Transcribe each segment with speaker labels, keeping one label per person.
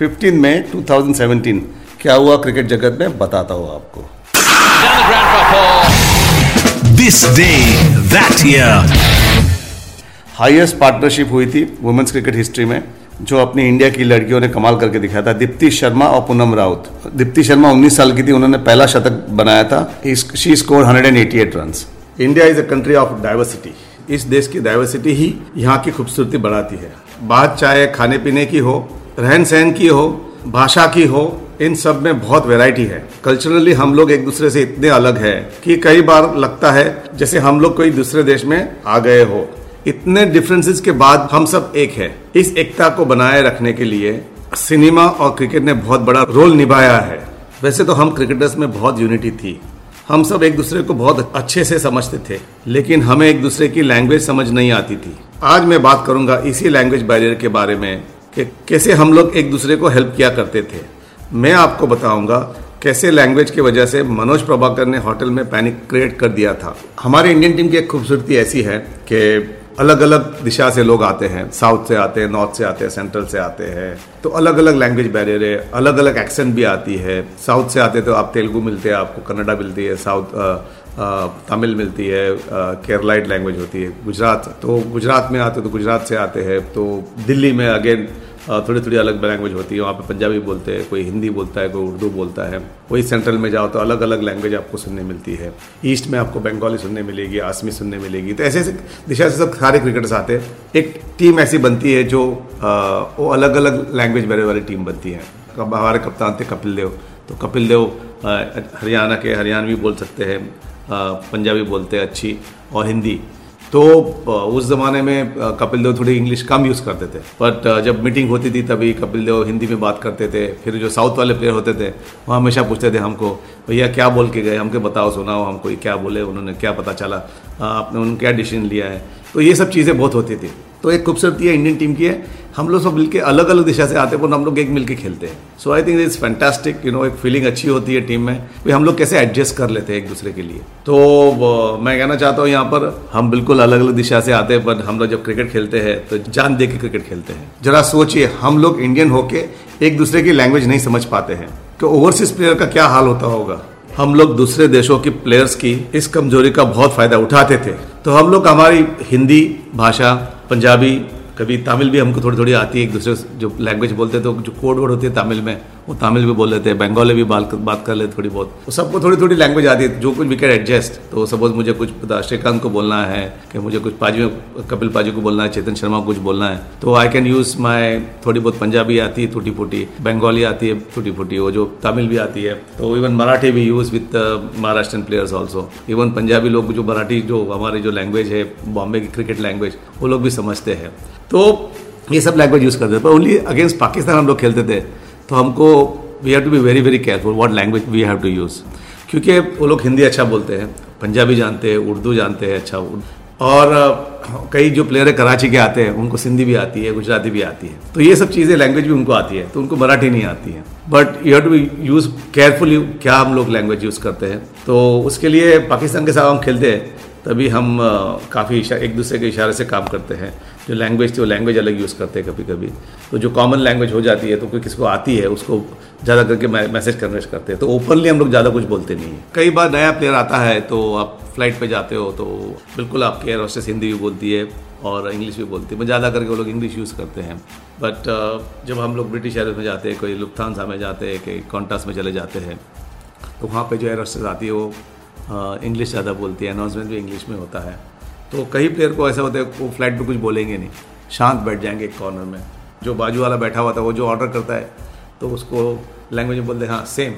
Speaker 1: 15 मई 2017 क्या हुआ क्रिकेट जगत में? बताता हूँ आपको।
Speaker 2: This day that year
Speaker 1: highest partnership हुई थी वुमेन्स क्रिकेट हिस्ट्री में जो अपनी इंडिया की लड़कियों ने कमाल करके दिखाया था। दीप्ति शर्मा और पूनम राउत। दीप्ति शर्मा 19 साल की थी उन्होंने पहला शतक बनाया था। She score 188 run India is a country of diversity इस देश की डाइवर्सिटी ही यहाँ की खूबसूरती बढ़ाती है। बात चाहे खाने पीने की हो रहन सहन की हो, भाषा की हो, इन सब में बहुत वैरायटी है। कल्चरली हम लोग एक दूसरे से इतने अलग है कि कई बार लगता है जैसे हम लोग कोई दूसरे देश में आ गए हो। इतने डिफरेंसेस के बाद हम सब एक है। इस एकता को बनाए रखने के लिए सिनेमा और क्रिकेट ने बहुत बड़ा रोल निभाया है। वैसे तो हम क्रिकेटर्स में बहुत यूनिटी थी। हम सब एक दूसरे को बहुत अच्छे से समझते थे, लेकिन हमें एक दूसरे की लैंग्वेज समझ नहीं आती थी। आज मैं बात करूँगा इसी लैंग्वेज बैरियर के बारे में। कि कैसे हम लोग एक दूसरे को हेल्प किया करते थे। मैं आपको बताऊँगा कैसे लैंग्वेज की वजह से मनोज प्रभाकर ने होटल में पैनिक क्रिएट कर दिया था। हमारे इंडियन टीम की एक खूबसूरती ऐसी है कि अलग अलग दिशा से लोग आते हैं। साउथ से आते हैं नॉर्थ से आते हैं सेंट्रल से आते हैं। तो अलग अलग लैंग्वेज बैरियर है अलग अलग एक्सेंट भी आती है। साउथ से आते तो आप तेलुगु मिलते हैं, आपको कन्नडा मिलती है साउथ तमिल मिलती है केरलाइट लैंग्वेज होती है गुजरात तो गुजरात में आते तो गुजरात से आते हैं तो दिल्ली में अगेन थोड़ी थोड़ी अलग लैंग्वेज होती है वहाँ पे पंजाबी बोलते हैं कोई हिंदी बोलता है कोई उर्दू बोलता है वही सेंट्रल में जाओ तो अलग अलग लैंग्वेज आपको सुनने मिलती है ईस्ट में आपको बंगाली सुनने मिलेगी आसमी सुनने मिलेगी तो ऐसे ऐसे दिशा से सब सारे क्रिकेटर्स आते हैं एक टीम ऐसी बनती है जो आ, वो अलग अलग लैंग्वेज बैरियर वाली टीम बनती है हमारे कप्तान थे कपिल देव तो कपिल देव हरियाणा के हरियाणवी बोल सकते हैं पंजाबी बोलते हैं, अच्छी, और हिंदी। तो उस ज़माने में कपिल देव थोड़ी इंग्लिश कम यूज़ करते थे। बट जब मीटिंग होती थी तभी कपिल देव हिंदी में बात करते थे। फिर जो साउथ वाले प्लेयर होते थे, वो हमेशा पूछते थे हमको, भैया, क्या बोल के गए? हमको बताओ, सुनाओ हमको क्या बोले? उन्होंने क्या पता चला? आपने उन्होंने क्या डिसीज़न लिया है? तो ये सब चीज़ें बहुत होती थी। तो एक खूबसूरती है इंडियन टीम की है। हम लोग सब मिलके अलग अलग दिशा से आते हैं, पर हम लोग एक मिलके खेलते हैं। So I think it's fantastic you know एक फीलिंग अच्छी होती है टीम में। भी हम लोग कैसे एडजस्ट कर लेते हैं एक दूसरे के लिए। तो मैं कहना चाहता हूँ यहाँ पर, हम बिल्कुल अलग अलग दिशा से आते हैं, पर हम लोग जब क्रिकेट खेलते हैं तो जान दे के क्रिकेट खेलते हैं। जरा सोचिए, हम लोग इंडियन होके एक दूसरे की लैंग्वेज नहीं समझ पाते हैं। कि ओवरसीज प्लेयर का क्या हाल होता होगा? हम लोग दूसरे देशों के प्लेयर्स की इस कमज़ोरी का बहुत फ़ायदा उठाते थे। तो हम लोग हमारी हिंदी भाषा पंजाबी, कभी तमिल भी हमको थोड़ी थोड़ी आती है, एक दूसरे जो लैंग्वेज बोलते हैं तो जो कोड वर्ड होती है तमिल में वो तमिल भी बोल लेते हैं, बंगाली भी बात कर लेते थोड़ी बहुत। तो सबको थोड़ी थोड़ी लैंग्वेज आती है, जो कुछ वी कैन एडजस्ट तो सपोज़ मुझे कुछ श्रीकांत को बोलना है, कि मुझे कुछ पाजी, कपिल पाजी को बोलना है, चेतन शर्मा को कुछ बोलना है तो आई कैन यूज़ माई थोड़ी बहुत पंजाबी आती है टूटी फूटी बंगाली आती है टूटी फूटी वो जो तमिल भी आती है। तो इवन मराठी भी use with Maharashtra players also even Punjabi लोग जो मराठी, जो हमारी जो लैंग्वेज है, बॉम्बे की क्रिकेट लैंग्वेज वो लोग भी समझते हैं। तो ये सब लैंग्वेज यूज़ करते थे, पर ओनली अगेंस्ट पाकिस्तान हम लोग खेलते थे। तो हमको we have to be very very careful what language we have to use क्योंकि वो लोग हिंदी अच्छा बोलते हैं, पंजाबी जानते हैं, उर्दू जानते हैं अच्छा और कई जो प्लेयर है कराची के आते हैं, उनको सिंधी भी आती है, गुजराती भी आती है। तो ये सब चीज़ें लैंग्वेज भी उनको आती है तो उनको मराठी नहीं आती है। But you have to be use carefully क्या हम लोग लैंग्वेज यूज़ करते हैं। तो उसके लिए पाकिस्तान के साथ हम खेलते हैं। तभी हम काफ़ी एक दूसरे के इशारे से काम करते हैं। जो लैंग्वेज थी, वो लैंग्वेज अलग यूज़ करते हैं कभी कभी तो जो कॉमन लैंग्वेज हो जाती है तो कोई किसी को आती है, उसको ज़्यादा करके मैसेज कन्वेस्ट करते हैं। तो ओपनली हम लोग ज़्यादा कुछ बोलते नहीं हैं। कई बार नया प्लेयर आता है तो आप फ़्लाइट पे जाते हो तो बिल्कुल आपके एयर होस्टेस हिंदी भी बोलती है और इंग्लिश भी बोलती है। ज़्यादा करके वो लोग इंग्लिश यूज़ करते हैं। बट जब हम लोग ब्रिटिश एयर में जाते हैं, कोई लुफ्थानसा में जाते हैं, कई कॉन्टास में चले जाते हैं तो वहाँ पर जो एयर होस्टेस आती है, वो इंग्लिश ज़्यादा बोलती है अनाउंसमेंट भी इंग्लिश में होता है। तो कई प्लेयर को ऐसा होता है, वो फ़्लाइट पर कुछ बोलेंगे नहीं। शांत बैठ जाएँगे एक कॉर्नर में। जो बाजू वाला बैठा हुआ था, वो जो ऑर्डर करता है तो उसको लैंग्वेज में बोलते हैं हाँ सेम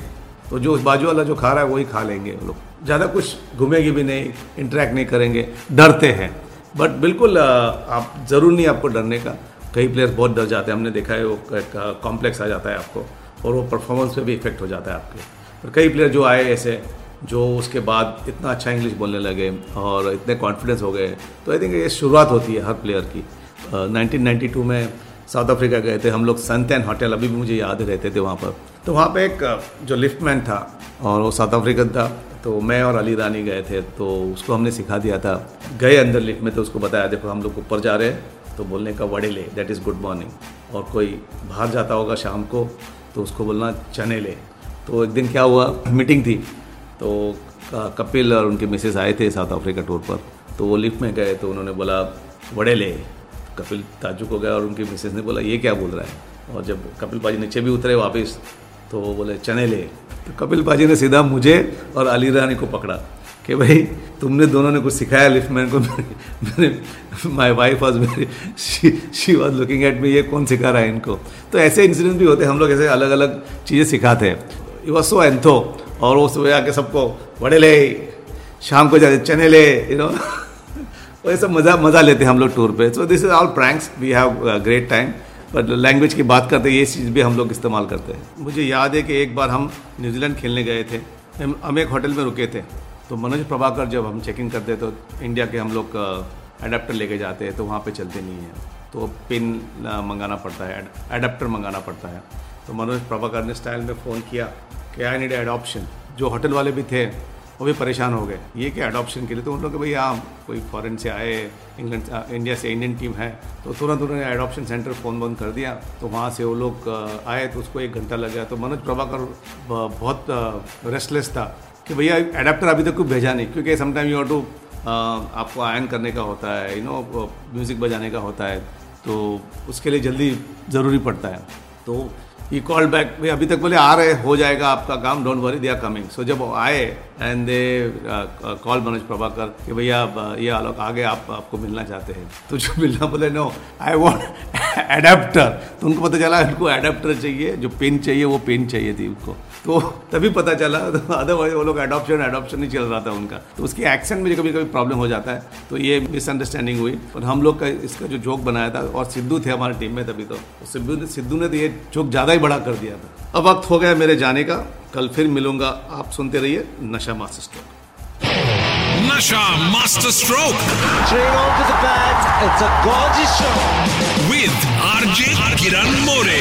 Speaker 1: तो जो बाजू वाला जो खा रहा है, वही खा लेंगे लोग। ज़्यादा कुछ घूमेगी भी नहीं इंटरेक्ट नहीं करेंगे, डरते हैं। बट बिल्कुल आप, ज़रूर नहीं आपको डरने का। कई प्लेयर्स बहुत डर जाते हैं, हमने देखा है, वो कॉम्प्लेक्स आ जाता है आपको, और वो परफॉर्मेंस पे भी इफ़ेक्ट हो जाता है आपके। और कई प्लेयर जो आए ऐसे जो उसके बाद इतना अच्छा इंग्लिश बोलने लगे और इतने कॉन्फिडेंस हो गए। तो आई थिंक ये शुरुआत होती है हर प्लेयर की। नाइन्टी टू में साउथ अफ्रीका गए थे हम लोग सनतैन होटल अभी भी मुझे याद रहते थे वहाँ पर। तो वहाँ पे एक जो लिफ्टमैन था और वो साउथ अफ्रीकन था तो मैं और अली रानी गए थे तो उसको हमने सिखा दिया था। गए अंदर लिफ्ट में तो उसको बताया, देखो, हम लोग ऊपर जा रहे हैं तो बोलने का वड़े ले दैट इज़ गुड मॉर्निंग और कोई बाहर जाता होगा शाम को तो उसको बोलना, चने ले। तो एक दिन क्या हुआ मीटिंग थी तो कपिल और उनके मिसेस आए थे साउथ अफ्रीका टूर पर। तो वो लिफ्ट में गए तो उन्होंने बोला, वड़े ले। कपिल ताजुक हो गया और उनकी मिसेस ने बोला, ये क्या बोल रहा है? और जब कपिल पाजी नीचे भी उतरे वापस तो वो बोले, चने ले। तो कपिल पाजी ने सीधा मुझे और अली रानी को पकड़ा कि, भाई, तुमने दोनों ने कुछ सिखाया लिफ्टमैन को? मैंने माई वाइफ वॉज़ मेरी she was looking at me ये कौन सिखा रहा है इनको? तो ऐसे इंसिडेंट भी होते हैं हम लोग ऐसे अलग अलग चीज़ें सिखाते। हैं वॉज़ सो एंथो और वो सुबह आके सबको बड़े ले, शाम को जाते चने ले यू नो वो सब मज़ा मज़ा लेते हैं हम लोग टूर पे। So this is all pranks we have great time but language की बात करते ये चीज़ भी हम लोग इस्तेमाल करते हैं। मुझे याद है कि एक बार हम न्यूजीलैंड खेलने गए थे। हम एक होटल में रुके थे। तो मनोज प्रभाकर जब हम चेकिंग करते तो इंडिया के हम लोग अडेप्टर लेके जाते हैं तो वहाँ पे चलते नहीं हैं। तो पिन मंगाना पड़ता है अडेप्टर मंगाना पड़ता है। तो मनोज प्रभाकर ने स्टाइल में फ़ोन किया। कि आई नीड एडॉप्शन जो होटल वाले भी थे, वो भी परेशान हो गए। ये क्या अडॉप्शन के लिए? तो उन लोग भैया हाँ कोई फॉरेन से आए इंग्लैंड इंडिया से इंडियन टीम है तो तुरंत उन्होंने एडॉप्शन सेंटर फ़ोन बंद कर दिया। तो वहाँ से वो लोग आए तो उसको एक घंटा लग गया। तो मनोज प्रभाकर बहुत रेस्टलेस था कि भैया एडाप्टर अभी तक कोई भेजा नहीं, क्योंकि समटाइम यू टू आपको आयन करने का होता है यू नो म्यूज़िक बजाने का होता है तो उसके लिए जल्दी ज़रूरी पड़ता है। तो ही कॉल बैक भाई अभी तक बोले आ रहे हो जाएगा आपका काम don't worry they are coming so जब आए and they call Manoj Prabhakar कि भैया uh, ये आलोक आगे आप आपको मिलना चाहते हैं. तो जो मिलना बोले नो आई वॉन्ट एडेप्टर तो उनको पता चला उनको एडेप्टर चाहिए जो पेन चाहिए वो पेन चाहिए थी उनको. तो तभी पता चला तो अदरवाइज़ वो लोग एडॉप्शन एडॉप्शन नहीं चल रहा था उनका। तो उसकी एक्शन में कभी कभी प्रॉब्लम हो जाता है। तो ये मिसअंडरस्टैंडिंग हुई। और हम लोग का इसका जो जोक बनाया था और सिद्धू थे हमारी टीम में तभी तो। सिद्धू ने सिद्धू ने तो ये जोक ज़्यादा ही बड़ा कर दिया था। अब वक्त हो गया मेरे जाने का। कल फिर मिलूँगा। आप सुनते रहिए Nasha master stroke
Speaker 2: Nasha master stroke with RJ Kiran More